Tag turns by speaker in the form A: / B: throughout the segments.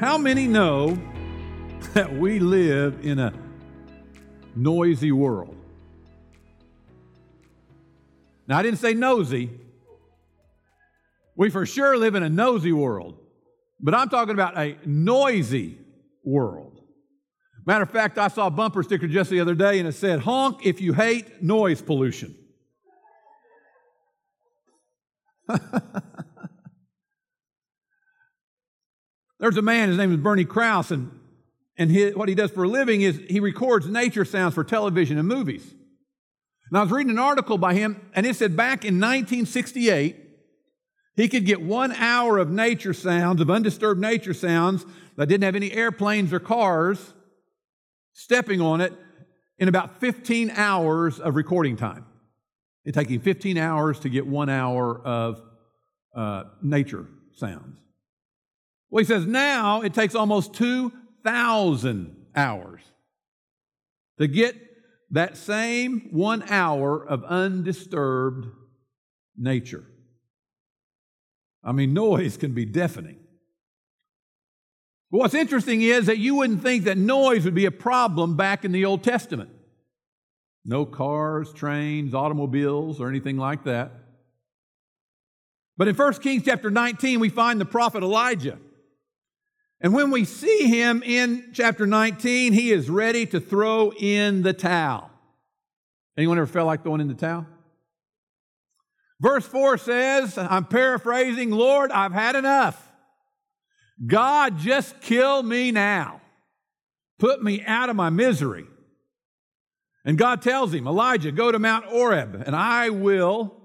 A: How many know that we live in a noisy world? Now, I didn't say nosy. We for sure live in a nosy world, but I'm talking about a noisy world. Matter of fact, I saw a bumper sticker just the other day and it said, honk if you hate noise pollution. There's a man, his name is Bernie Krause, and, and what he does for a living is he records nature sounds for television and movies. And I was reading an article by him, and it said back in 1968, he could get one hour of nature sounds, of undisturbed nature sounds that didn't have any airplanes or cars stepping on it in about 15 hours of recording time. It taking 15 hours to get one hour of uh, nature sounds. Well, he says now it takes almost 2,000 hours to get that same one hour of undisturbed nature. I mean, noise can be deafening. But what's interesting is that you wouldn't think that noise would be a problem back in the Old Testament. No cars, trains, automobiles, or anything like that. But in 1 Kings chapter 19, we find the prophet Elijah. And when we see him in chapter 19, he is ready to throw in the towel. Anyone ever felt like throwing in the towel? Verse 4 says, I'm paraphrasing, Lord, I've had enough. God, just kill me now. Put me out of my misery. And God tells him, Elijah, go to Mount Horeb, and I will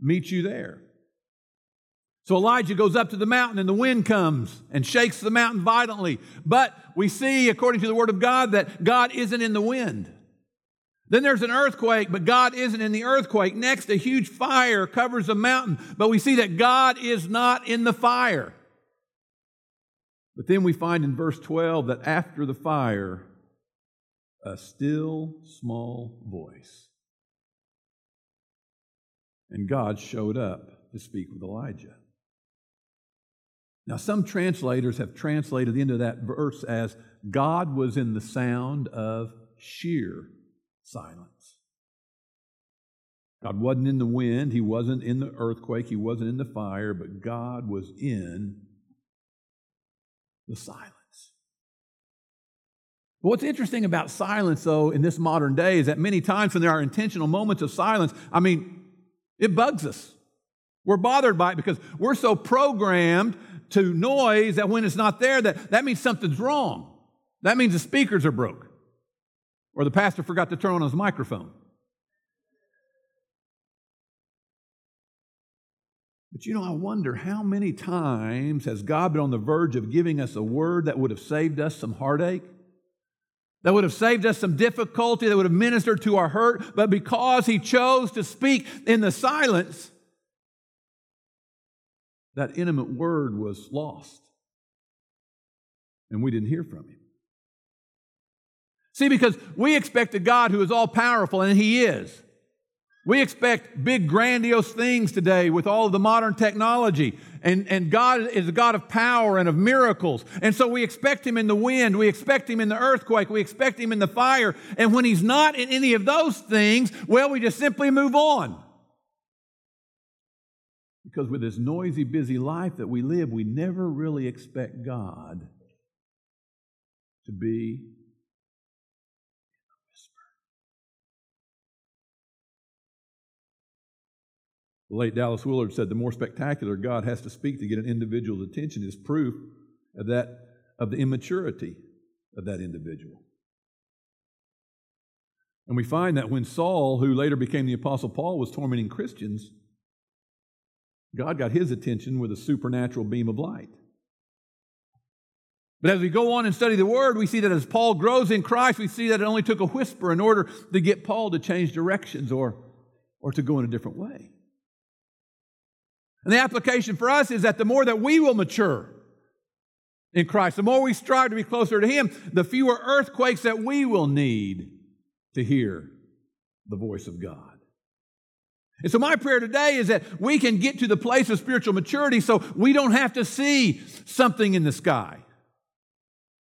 A: meet you there. So Elijah goes up to the mountain and the wind comes and shakes the mountain violently. But we see, according to the word of God, that God isn't in the wind. Then there's an earthquake, but God isn't in the earthquake. Next, a huge fire covers the mountain, but we see that God is not in the fire. But then we find in verse 12 that after the fire, a still small voice. And God showed up to speak with Elijah. Now, some translators have translated the end of that verse as God was in the sound of sheer silence. God wasn't in the wind, He wasn't in the earthquake, He wasn't in the fire, but God was in the silence. what's interesting about silence, though, in this modern day is that many times when there are intentional moments of silence, I mean, it bugs us. We're bothered by it because we're so programmed to noise that when it's not there, that, that means something's wrong. That means the speakers are broke. Or the pastor forgot to turn on his microphone. But you know, I wonder how many times has God been on the verge of giving us a word that would have saved us some heartache? That would have saved us some difficulty, that would have ministered to our hurt, but because He chose to speak in the silence, that intimate word was lost. And we didn't hear from him. See, because we expect a God who is all powerful, and he is. We expect big, grandiose things today with all of the modern technology. And, and God is a God of power and of miracles. And so we expect Him in the wind. We expect Him in the earthquake. We expect Him in the fire. And when He's not in any of those things, well, we just simply move on. Because with this noisy, busy life that we live, we never really expect God to be a whisper. The late Dallas Willard said the more spectacular God has to speak to get an individual's attention is proof of that of the immaturity of that individual. And we find that when Saul, who later became the Apostle Paul, was tormenting Christians, God got his attention with a supernatural beam of light. But as we go on and study the Word, we see that as Paul grows in Christ, we see that it only took a whisper in order to get Paul to change directions or, or to go in a different way. And the application for us is that the more that we will mature in Christ, the more we strive to be closer to Him, the fewer earthquakes that we will need to hear the voice of God. And so, my prayer today is that we can get to the place of spiritual maturity so we don't have to see something in the sky.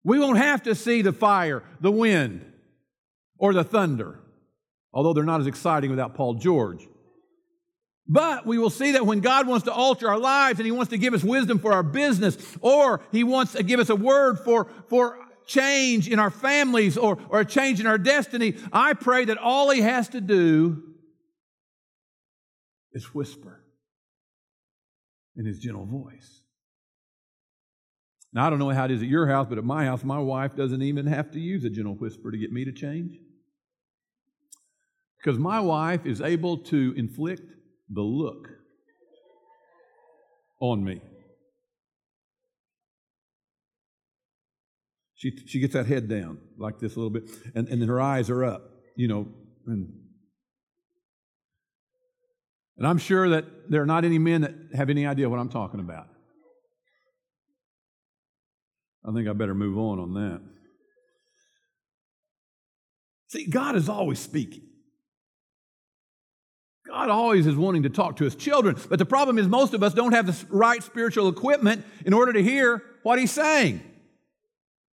A: We won't have to see the fire, the wind, or the thunder, although they're not as exciting without Paul George. But we will see that when God wants to alter our lives and He wants to give us wisdom for our business, or He wants to give us a word for, for change in our families or, or a change in our destiny, I pray that all He has to do is whisper in His gentle voice. Now, I don't know how it is at your house, but at my house, my wife doesn't even have to use a gentle whisper to get me to change. Because my wife is able to inflict the look on me. She, she gets that head down like this a little bit, and, and then her eyes are up, you know. And, and I'm sure that there are not any men that have any idea what I'm talking about. I think I better move on on that. See, God is always speaking. God always is wanting to talk to his children. But the problem is, most of us don't have the right spiritual equipment in order to hear what he's saying.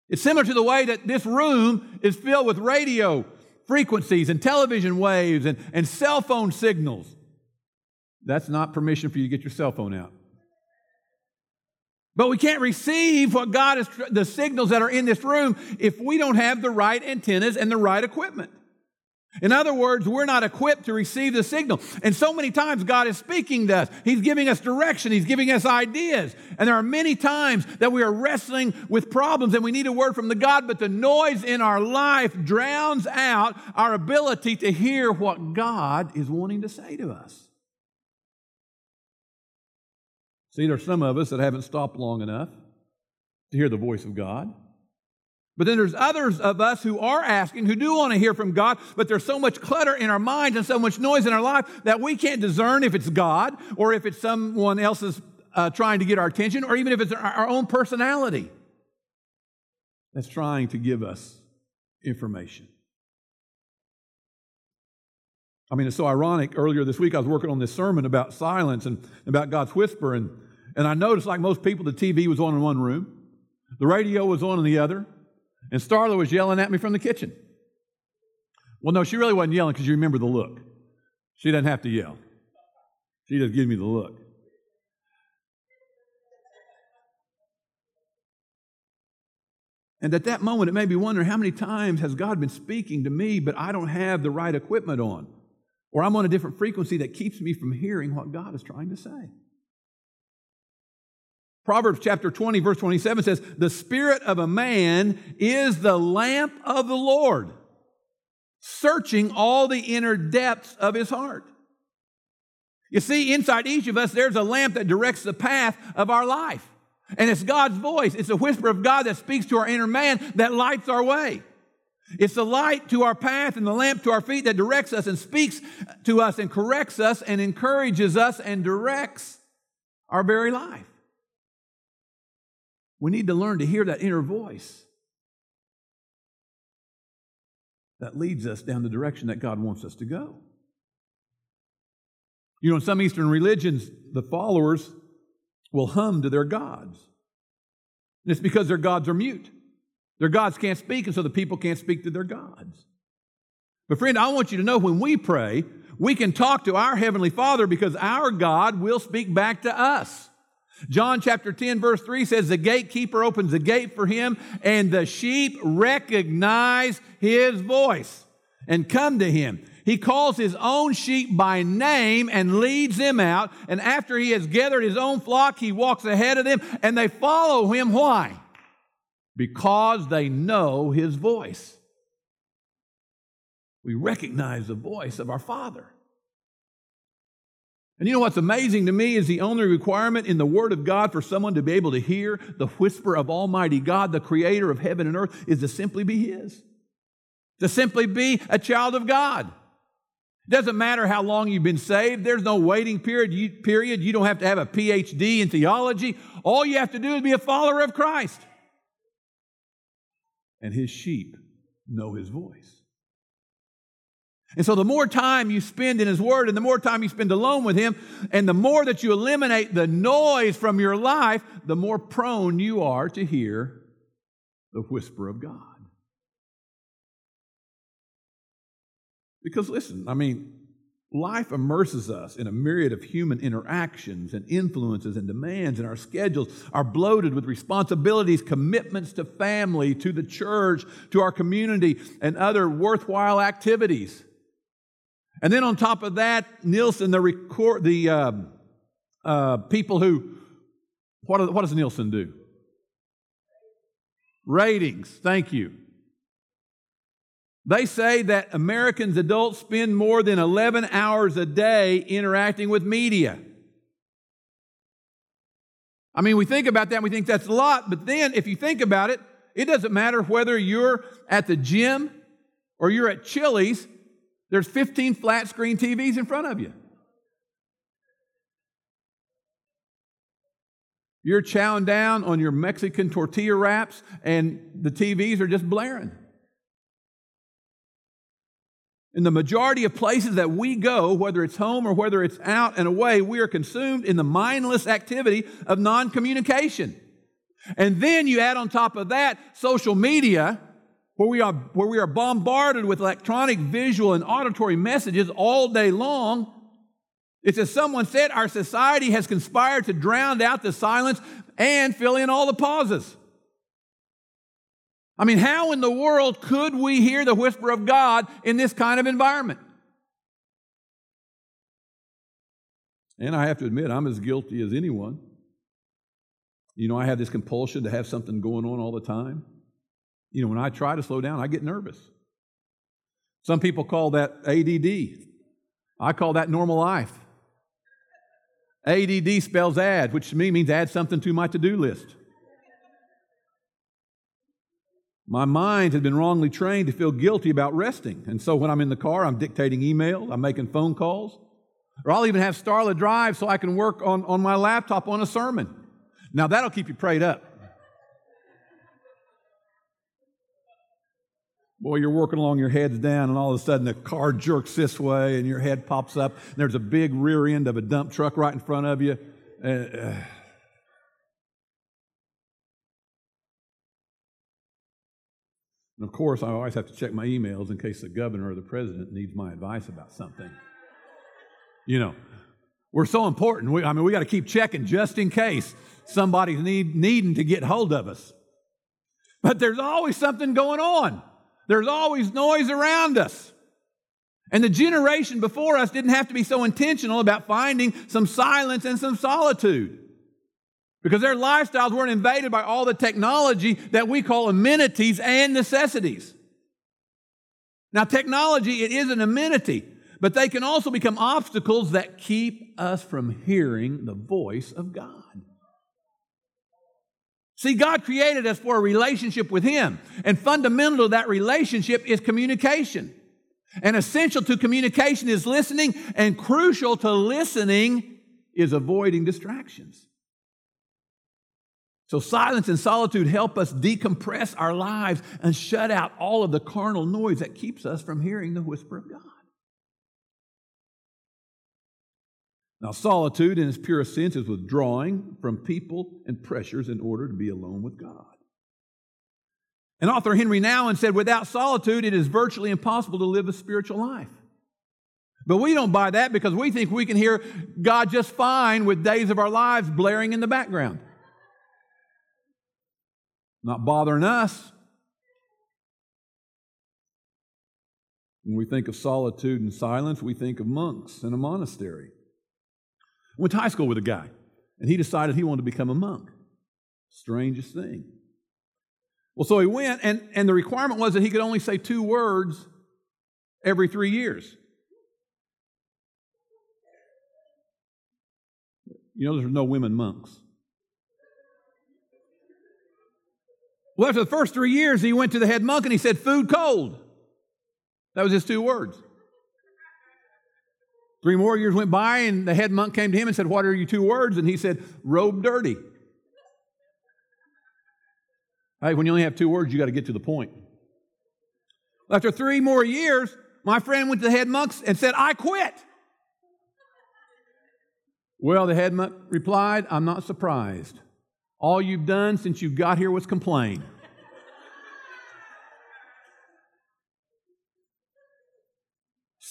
A: It's similar to the way that this room is filled with radio frequencies and television waves and, and cell phone signals. That's not permission for you to get your cell phone out. But we can't receive what God is, the signals that are in this room if we don't have the right antennas and the right equipment. In other words, we're not equipped to receive the signal. And so many times God is speaking to us. He's giving us direction. He's giving us ideas. And there are many times that we are wrestling with problems and we need a word from the God, but the noise in our life drowns out our ability to hear what God is wanting to say to us. See, there are some of us that haven't stopped long enough to hear the voice of God. But then there's others of us who are asking, who do want to hear from God, but there's so much clutter in our minds and so much noise in our life that we can't discern if it's God or if it's someone else's uh, trying to get our attention or even if it's our, our own personality that's trying to give us information. I mean, it's so ironic. Earlier this week, I was working on this sermon about silence and about God's whisper, and, and I noticed, like most people, the TV was on in one room, the radio was on in the other, and Starla was yelling at me from the kitchen. Well, no, she really wasn't yelling because you remember the look. She doesn't have to yell, she just gives me the look. And at that moment, it made me wonder how many times has God been speaking to me, but I don't have the right equipment on, or I'm on a different frequency that keeps me from hearing what God is trying to say. Proverbs chapter 20, verse 27 says, The spirit of a man is the lamp of the Lord, searching all the inner depths of his heart. You see, inside each of us, there's a lamp that directs the path of our life. And it's God's voice. It's a whisper of God that speaks to our inner man that lights our way. It's the light to our path and the lamp to our feet that directs us and speaks to us and corrects us and encourages us and directs our very life. We need to learn to hear that inner voice that leads us down the direction that God wants us to go. You know, in some Eastern religions, the followers will hum to their gods. And it's because their gods are mute. Their gods can't speak, and so the people can't speak to their gods. But, friend, I want you to know when we pray, we can talk to our Heavenly Father because our God will speak back to us. John chapter 10, verse 3 says, The gatekeeper opens the gate for him, and the sheep recognize his voice and come to him. He calls his own sheep by name and leads them out. And after he has gathered his own flock, he walks ahead of them, and they follow him. Why? Because they know his voice. We recognize the voice of our Father. And you know what's amazing to me is the only requirement in the Word of God for someone to be able to hear the whisper of Almighty God, the creator of heaven and earth, is to simply be His. To simply be a child of God. It doesn't matter how long you've been saved. There's no waiting period. You, period. You don't have to have a PhD in theology. All you have to do is be a follower of Christ. And his sheep know his voice. And so the more time you spend in His Word and the more time you spend alone with Him, and the more that you eliminate the noise from your life, the more prone you are to hear the whisper of God. Because listen, I mean, life immerses us in a myriad of human interactions and influences and demands, and our schedules are bloated with responsibilities, commitments to family, to the church, to our community, and other worthwhile activities. And then on top of that, Nielsen, the record, the uh, uh, people who, what, what does Nielsen do? Ratings. Thank you. They say that Americans adults spend more than 11 hours a day interacting with media. I mean, we think about that and we think that's a lot, but then if you think about it, it doesn't matter whether you're at the gym or you're at Chili's, there's 15 flat screen TVs in front of you. You're chowing down on your Mexican tortilla wraps, and the TVs are just blaring. In the majority of places that we go, whether it's home or whether it's out and away, we are consumed in the mindless activity of non communication. And then you add on top of that social media, where we, are, where we are bombarded with electronic, visual, and auditory messages all day long. It's as someone said, our society has conspired to drown out the silence and fill in all the pauses. I mean, how in the world could we hear the whisper of God in this kind of environment? And I have to admit, I'm as guilty as anyone. You know, I have this compulsion to have something going on all the time. You know, when I try to slow down, I get nervous. Some people call that ADD. I call that normal life. ADD spells add, which to me means add something to my to do list. My mind had been wrongly trained to feel guilty about resting. And so when I'm in the car, I'm dictating emails, I'm making phone calls, or I'll even have Starla Drive so I can work on, on my laptop on a sermon. Now that'll keep you prayed up. Boy, you're working along, your head's down, and all of a sudden the car jerks this way, and your head pops up, and there's a big rear end of a dump truck right in front of you. Uh, uh. And of course, I always have to check my emails in case the governor or the president needs my advice about something. You know, we're so important. We, I mean, we got to keep checking just in case somebody's need, needing to get hold of us. But there's always something going on. There's always noise around us. And the generation before us didn't have to be so intentional about finding some silence and some solitude because their lifestyles weren't invaded by all the technology that we call amenities and necessities. Now, technology, it is an amenity, but they can also become obstacles that keep us from hearing the voice of God. See, God created us for a relationship with Him, and fundamental to that relationship is communication. And essential to communication is listening, and crucial to listening is avoiding distractions. So, silence and solitude help us decompress our lives and shut out all of the carnal noise that keeps us from hearing the whisper of God. Now, solitude in its purest sense is withdrawing from people and pressures in order to be alone with God. And author Henri Nouwen said, without solitude, it is virtually impossible to live a spiritual life. But we don't buy that because we think we can hear God just fine with days of our lives blaring in the background. Not bothering us. When we think of solitude and silence, we think of monks in a monastery went to high school with a guy, and he decided he wanted to become a monk. Strangest thing. Well, so he went, and, and the requirement was that he could only say two words every three years. You know, there's no women monks. Well, after the first three years, he went to the head monk and he said, Food cold. That was his two words. Three more years went by, and the head monk came to him and said, What are your two words? And he said, Robe dirty. Hey, when you only have two words, you got to get to the point. After three more years, my friend went to the head monks and said, I quit. Well, the head monk replied, I'm not surprised. All you've done since you got here was complain.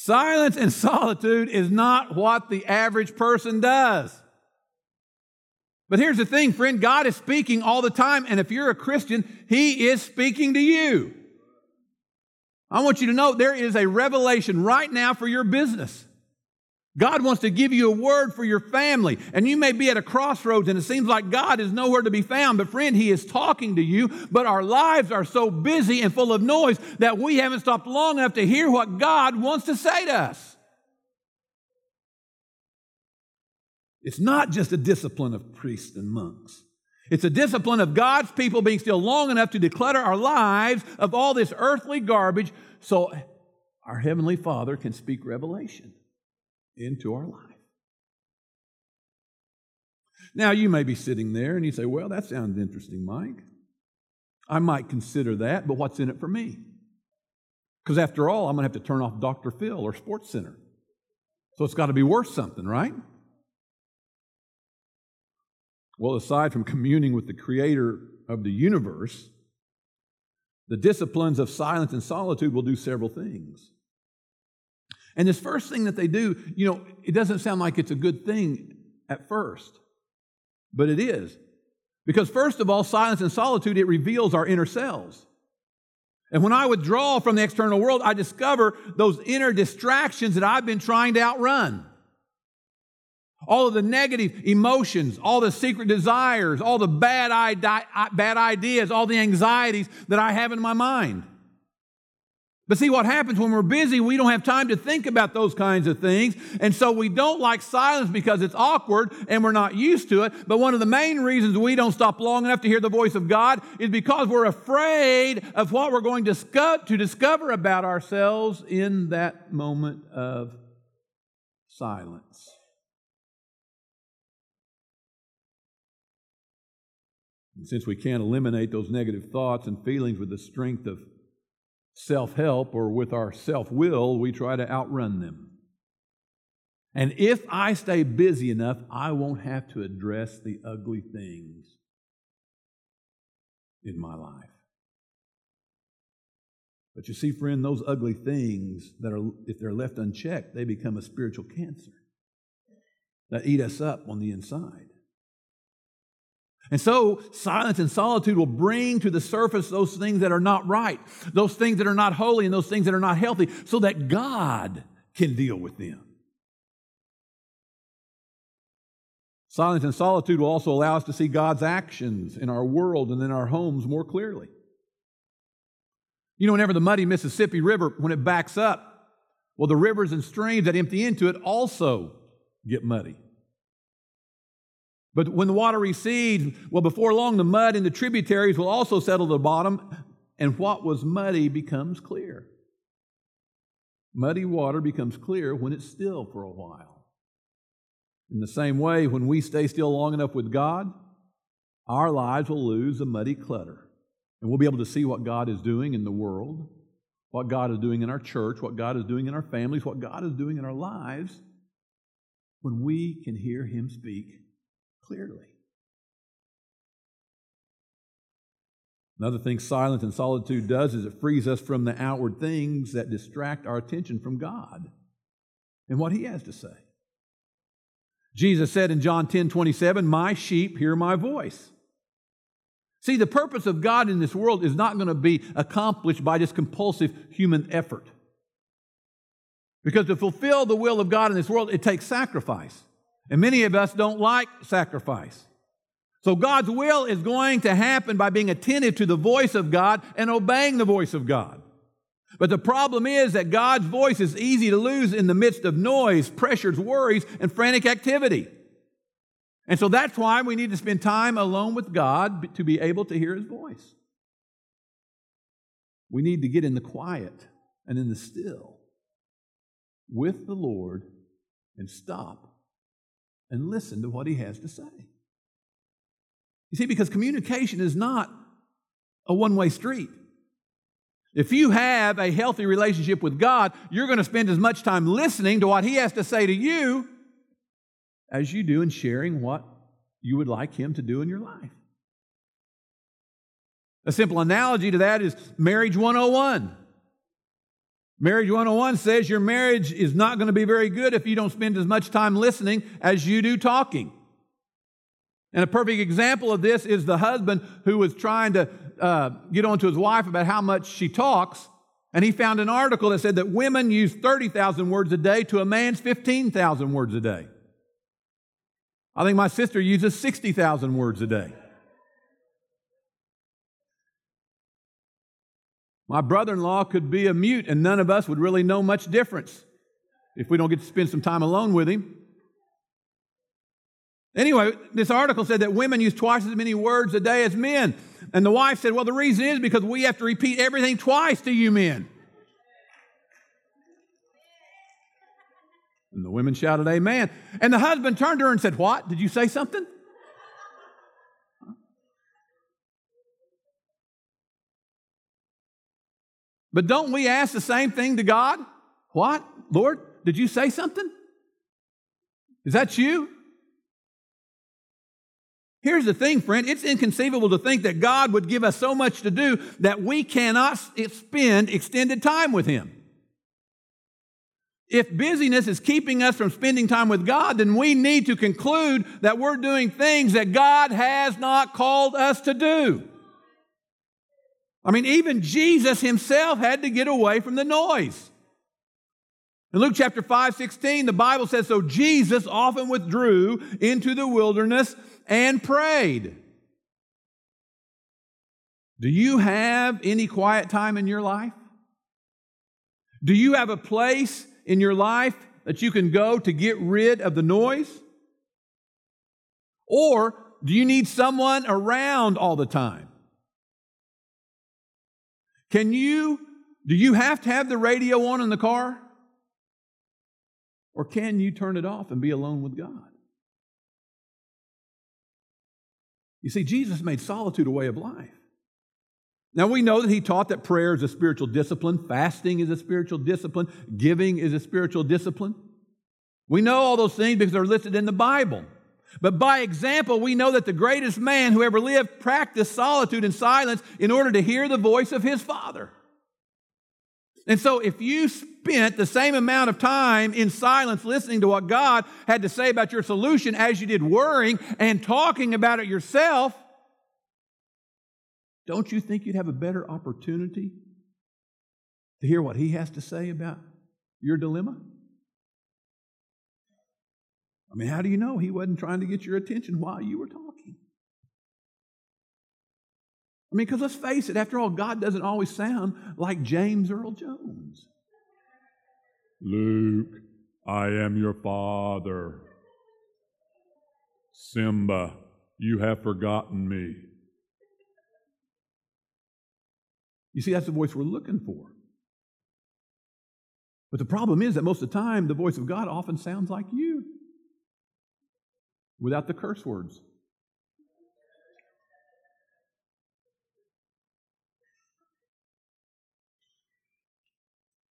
A: Silence and solitude is not what the average person does. But here's the thing, friend God is speaking all the time, and if you're a Christian, He is speaking to you. I want you to know there is a revelation right now for your business. God wants to give you a word for your family. And you may be at a crossroads and it seems like God is nowhere to be found. But friend, He is talking to you. But our lives are so busy and full of noise that we haven't stopped long enough to hear what God wants to say to us. It's not just a discipline of priests and monks. It's a discipline of God's people being still long enough to declutter our lives of all this earthly garbage so our Heavenly Father can speak revelation into our life. Now, you may be sitting there and you say, Well, that sounds interesting, Mike. I might consider that, but what's in it for me? Because after all, I'm going to have to turn off Dr. Phil or Sports Center. So it's got to be worth something, right? Well, aside from communing with the creator of the universe, the disciplines of silence and solitude will do several things. And this first thing that they do, you know, it doesn't sound like it's a good thing at first, but it is. Because, first of all, silence and solitude, it reveals our inner selves. And when I withdraw from the external world, I discover those inner distractions that I've been trying to outrun. All of the negative emotions, all the secret desires, all the bad, bad ideas, all the anxieties that I have in my mind. But see, what happens when we're busy, we don't have time to think about those kinds of things. And so we don't like silence because it's awkward and we're not used to it. But one of the main reasons we don't stop long enough to hear the voice of God is because we're afraid of what we're going to discover about ourselves in that moment of silence. And since we can't eliminate those negative thoughts and feelings with the strength of self help or with our self will, we try to outrun them. And if I stay busy enough, I won't have to address the ugly things in my life. But you see, friend, those ugly things that are, if they're left unchecked, they become a spiritual cancer that eat us up on the inside. And so, silence and solitude will bring to the surface those things that are not right, those things that are not holy, and those things that are not healthy, so that God can deal with them. Silence and solitude will also allow us to see God's actions in our world and in our homes more clearly. You know, whenever the muddy Mississippi River, when it backs up, well, the rivers and streams that empty into it also get muddy. But when the water recedes, well, before long, the mud in the tributaries will also settle to the bottom, and what was muddy becomes clear. Muddy water becomes clear when it's still for a while. In the same way, when we stay still long enough with God, our lives will lose the muddy clutter. And we'll be able to see what God is doing in the world, what God is doing in our church, what God is doing in our families, what God is doing in our lives when we can hear Him speak clearly. Another thing silence and solitude does is it frees us from the outward things that distract our attention from God and what He has to say. Jesus said in John 10 27, My sheep hear my voice. See, the purpose of God in this world is not going to be accomplished by just compulsive human effort. Because to fulfill the will of God in this world, it takes sacrifice. And many of us don't like sacrifice. So God's will is going to happen by being attentive to the voice of God and obeying the voice of God. But the problem is that God's voice is easy to lose in the midst of noise, pressures, worries, and frantic activity. And so that's why we need to spend time alone with God to be able to hear His voice. We need to get in the quiet and in the still with the Lord and stop and listen to what he has to say. You see, because communication is not a one way street. If you have a healthy relationship with God, you're going to spend as much time listening to what He has to say to you as you do in sharing what you would like Him to do in your life. A simple analogy to that is Marriage 101. Marriage 101 says your marriage is not going to be very good if you don't spend as much time listening as you do talking. And a perfect example of this is the husband who was trying to uh, get on to his wife about how much she talks. And he found an article that said that women use 30,000 words a day to a man's 15,000 words a day. I think my sister uses 60,000 words a day. My brother in law could be a mute, and none of us would really know much difference if we don't get to spend some time alone with him. Anyway, this article said that women use twice as many words a day as men. And the wife said, Well, the reason is because we have to repeat everything twice to you men. And the women shouted, Amen. And the husband turned to her and said, What? Did you say something? But don't we ask the same thing to God? What? Lord, did you say something? Is that you? Here's the thing, friend. It's inconceivable to think that God would give us so much to do that we cannot spend extended time with Him. If busyness is keeping us from spending time with God, then we need to conclude that we're doing things that God has not called us to do. I mean, even Jesus himself had to get away from the noise. In Luke chapter 5, 16, the Bible says, So Jesus often withdrew into the wilderness and prayed. Do you have any quiet time in your life? Do you have a place in your life that you can go to get rid of the noise? Or do you need someone around all the time? Can you, do you have to have the radio on in the car? Or can you turn it off and be alone with God? You see, Jesus made solitude a way of life. Now, we know that he taught that prayer is a spiritual discipline, fasting is a spiritual discipline, giving is a spiritual discipline. We know all those things because they're listed in the Bible. But by example, we know that the greatest man who ever lived practiced solitude and silence in order to hear the voice of his Father. And so, if you spent the same amount of time in silence listening to what God had to say about your solution as you did worrying and talking about it yourself, don't you think you'd have a better opportunity to hear what He has to say about your dilemma? I mean, how do you know he wasn't trying to get your attention while you were talking? I mean, because let's face it, after all, God doesn't always sound like James Earl Jones. Luke, I am your father. Simba, you have forgotten me. You see, that's the voice we're looking for. But the problem is that most of the time, the voice of God often sounds like you without the curse words.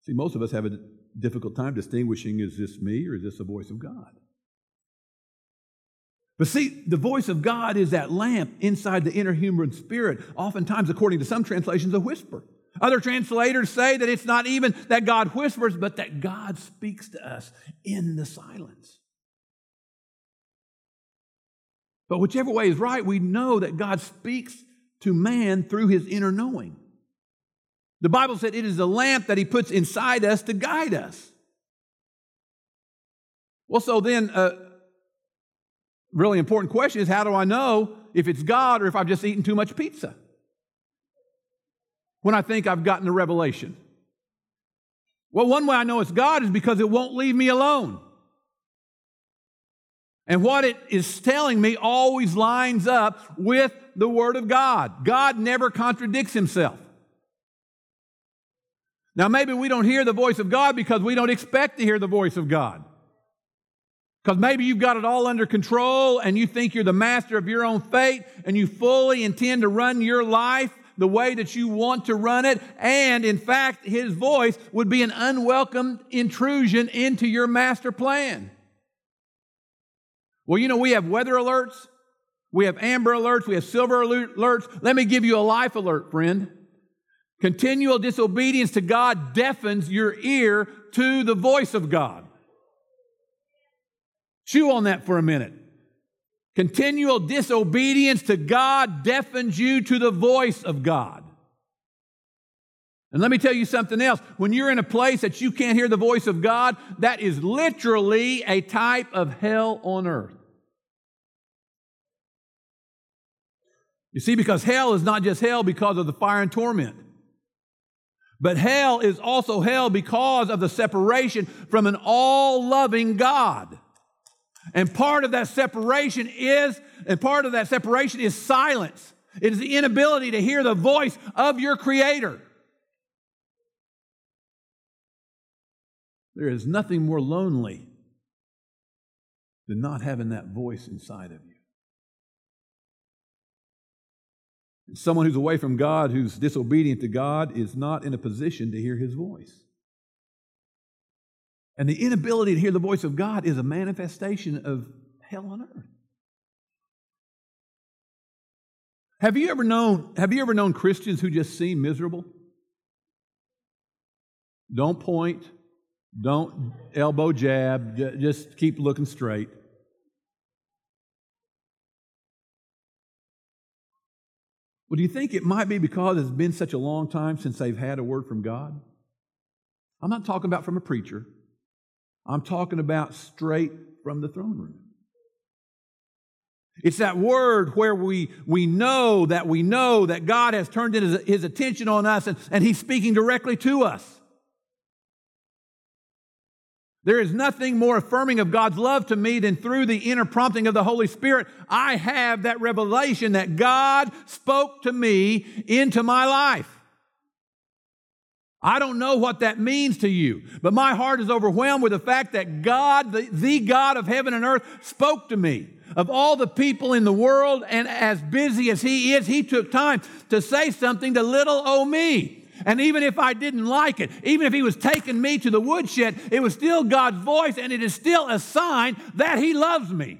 A: See, most of us have a difficult time distinguishing is this me or is this the voice of God? But see, the voice of God is that lamp inside the inner human spirit, oftentimes, according to some translations, a whisper. Other translators say that it's not even that God whispers, but that God speaks to us in the silence. But whichever way is right, we know that God speaks to man through his inner knowing. The Bible said it is a lamp that he puts inside us to guide us. Well, so then, a uh, really important question is how do I know if it's God or if I've just eaten too much pizza? When I think I've gotten a revelation. Well, one way I know it's God is because it won't leave me alone. And what it is telling me always lines up with the Word of God. God never contradicts Himself. Now, maybe we don't hear the voice of God because we don't expect to hear the voice of God. Because maybe you've got it all under control and you think you're the master of your own fate and you fully intend to run your life the way that you want to run it. And in fact, his voice would be an unwelcome intrusion into your master plan. Well, you know, we have weather alerts, we have amber alerts, we have silver alerts. Let me give you a life alert, friend. Continual disobedience to God deafens your ear to the voice of God. Chew on that for a minute. Continual disobedience to God deafens you to the voice of God. And let me tell you something else. When you're in a place that you can't hear the voice of God, that is literally a type of hell on earth. You see, because hell is not just hell because of the fire and torment, but hell is also hell because of the separation from an all loving God. And part of that separation is, and part of that separation is silence. It is the inability to hear the voice of your Creator. There is nothing more lonely than not having that voice inside of you. Someone who's away from God, who's disobedient to God, is not in a position to hear His voice. And the inability to hear the voice of God is a manifestation of hell on earth. Have you ever known, have you ever known Christians who just seem miserable? Don't point, don't elbow jab, just keep looking straight. Well, do you think it might be because it's been such a long time since they've had a word from God? I'm not talking about from a preacher. I'm talking about straight from the throne room. It's that word where we, we know that we know that God has turned his, his attention on us and, and He's speaking directly to us. There is nothing more affirming of God's love to me than through the inner prompting of the Holy Spirit, I have that revelation that God spoke to me into my life. I don't know what that means to you, but my heart is overwhelmed with the fact that God, the, the, God of heaven and earth, spoke to me. Of all the people in the world, and as busy as He is, He took time to say something to little old me. And even if I didn't like it, even if He was taking me to the woodshed, it was still God's voice, and it is still a sign that He loves me.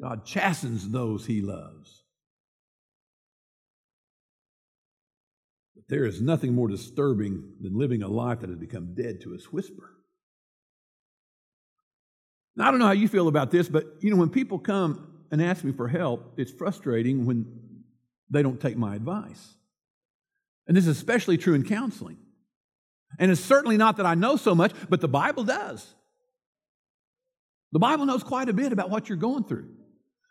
A: God chastens those He loves. But There is nothing more disturbing than living a life that has become dead to his whisper. Now, I don't know how you feel about this, but you know, when people come and ask me for help, it's frustrating when they don't take my advice. And this is especially true in counseling. And it's certainly not that I know so much, but the Bible does. The Bible knows quite a bit about what you're going through.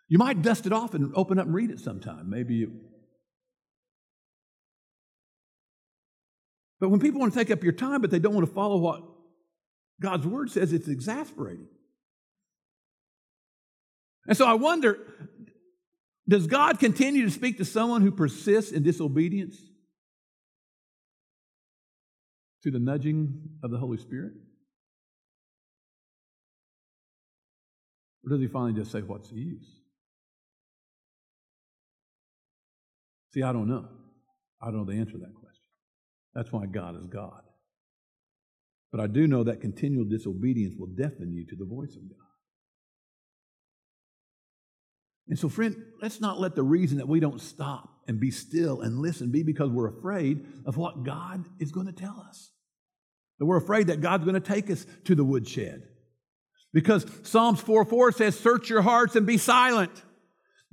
A: You might dust it off and open up and read it sometime. Maybe you But when people want to take up your time, but they don't want to follow what God's word says, it's exasperating. And so I wonder does God continue to speak to someone who persists in disobedience to the nudging of the Holy Spirit? Or does he finally just say, What's the use? See, I don't know. I don't know the answer to that question. That's why God is God. But I do know that continual disobedience will deafen you to the voice of God. And so, friend, let's not let the reason that we don't stop and be still and listen be because we're afraid of what God is going to tell us. That we're afraid that God's going to take us to the woodshed. Because Psalms 4 4 says, Search your hearts and be silent.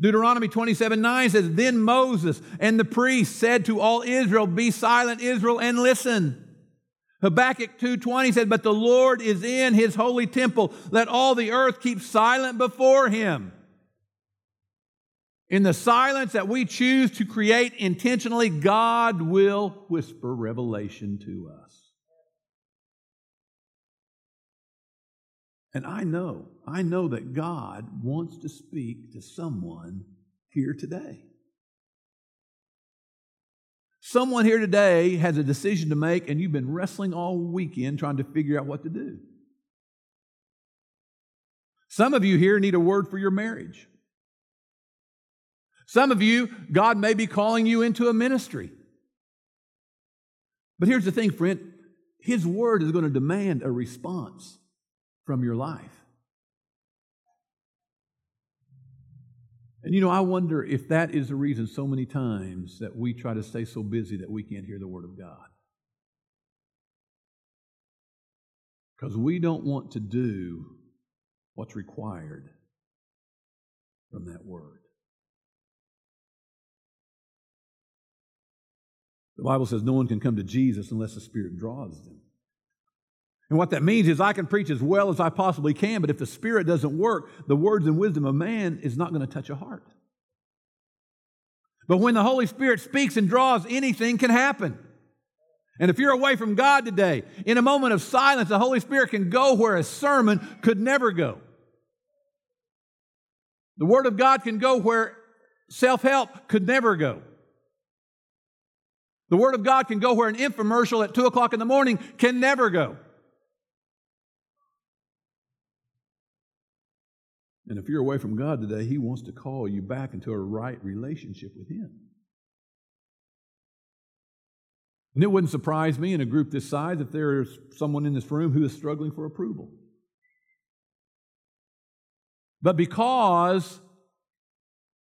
A: Deuteronomy 27 9 says, Then Moses and the priests said to all Israel, Be silent, Israel, and listen. Habakkuk 2:20 said, "But the Lord is in his holy temple. Let all the earth keep silent before him." In the silence that we choose to create intentionally, God will whisper revelation to us. And I know, I know that God wants to speak to someone here today. Someone here today has a decision to make, and you've been wrestling all weekend trying to figure out what to do. Some of you here need a word for your marriage. Some of you, God may be calling you into a ministry. But here's the thing, friend His word is going to demand a response from your life. And you know, I wonder if that is the reason so many times that we try to stay so busy that we can't hear the Word of God. Because we don't want to do what's required from that Word. The Bible says no one can come to Jesus unless the Spirit draws them. And what that means is I can preach as well as I possibly can, but if the Spirit doesn't work, the words and wisdom of man is not going to touch a heart. But when the Holy Spirit speaks and draws, anything can happen. And if you're away from God today, in a moment of silence, the Holy Spirit can go where a sermon could never go. The Word of God can go where self help could never go. The Word of God can go where an infomercial at 2 o'clock in the morning can never go. And if you're away from God today, He wants to call you back into a right relationship with Him. And it wouldn't surprise me in a group this size if there's someone in this room who is struggling for approval. But because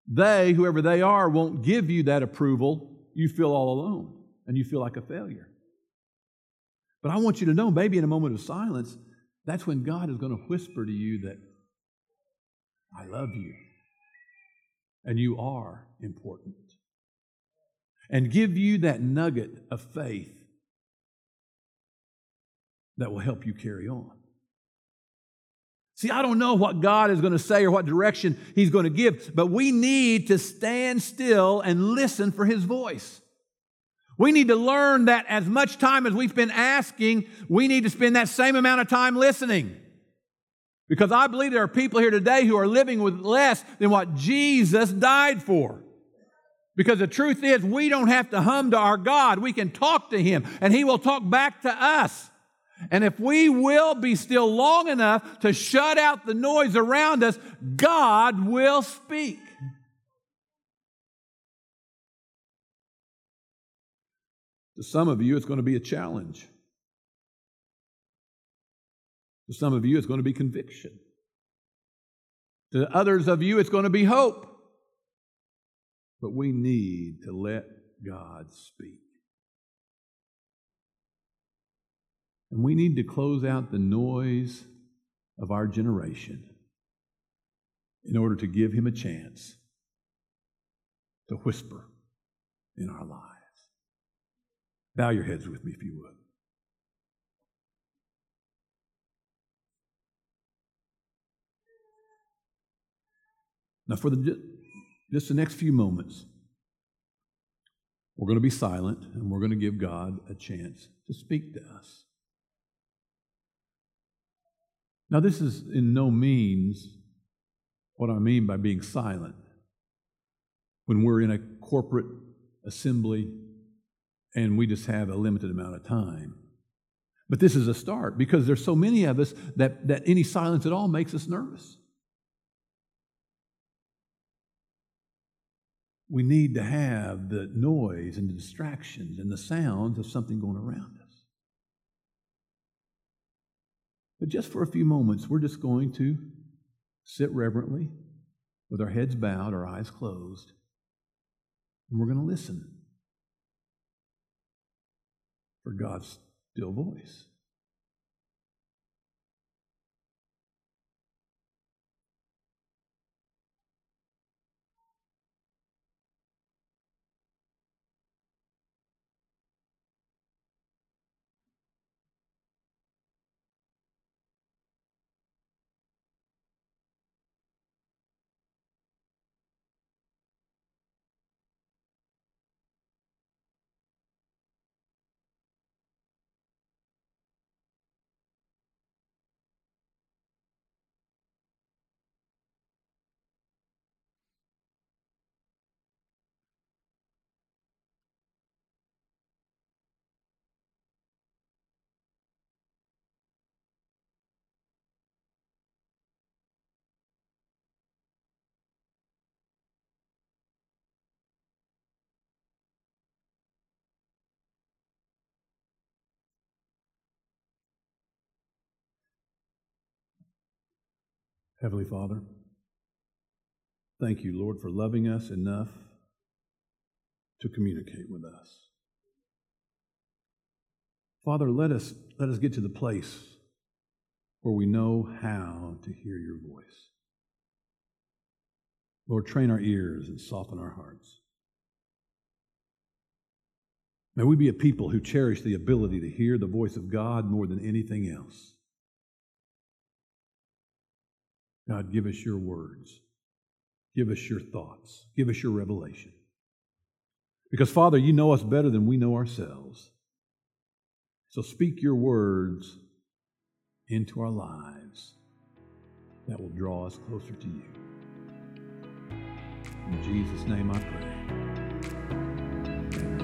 A: they, whoever they are, won't give you that approval, you feel all alone and you feel like a failure. But I want you to know, maybe in a moment of silence, that's when God is going to whisper to you that I love you. And you are important. And give you that nugget of faith that will help you carry on. See, I don't know what God is going to say or what direction He's going to give, but we need to stand still and listen for His voice. We need to learn that as much time as we've been asking, we need to spend that same amount of time listening. Because I believe there are people here today who are living with less than what Jesus died for. Because the truth is, we don't have to hum to our God. We can talk to Him, and He will talk back to us. And if we will be still long enough to shut out the noise around us, God will speak. To some of you, it's going to be a challenge. To some of you, it's going to be conviction. To others of you, it's going to be hope. But we need to let God speak. And we need to close out the noise of our generation in order to give Him a chance to whisper in our lives. Bow your heads with me if you would. Now, for the, just the next few moments, we're going to be silent and we're going to give God a chance to speak to us. Now, this is in no means what I mean by being silent. When we're in a corporate assembly and we just have a limited amount of time. But this is a start because there's so many of us that, that any silence at all makes us nervous. we need to have the noise and the distractions and the sounds of something going around us. But just for a few moments, we're just going to sit reverently with our heads bowed, our eyes closed, and we're going to listen for God's still voice. Heavenly Father, thank you, Lord, for loving us enough to communicate with us. Father, let us, let us get to the place where we know how to hear your voice. Lord, train our ears and soften our hearts. May we be a people who cherish the ability to hear the voice of God more than anything else. God, give us your words. Give us your thoughts. Give us your revelation. Because, Father, you know us better than we know ourselves. So speak your words into our lives that will draw us closer to you. In Jesus' name I pray. Amen.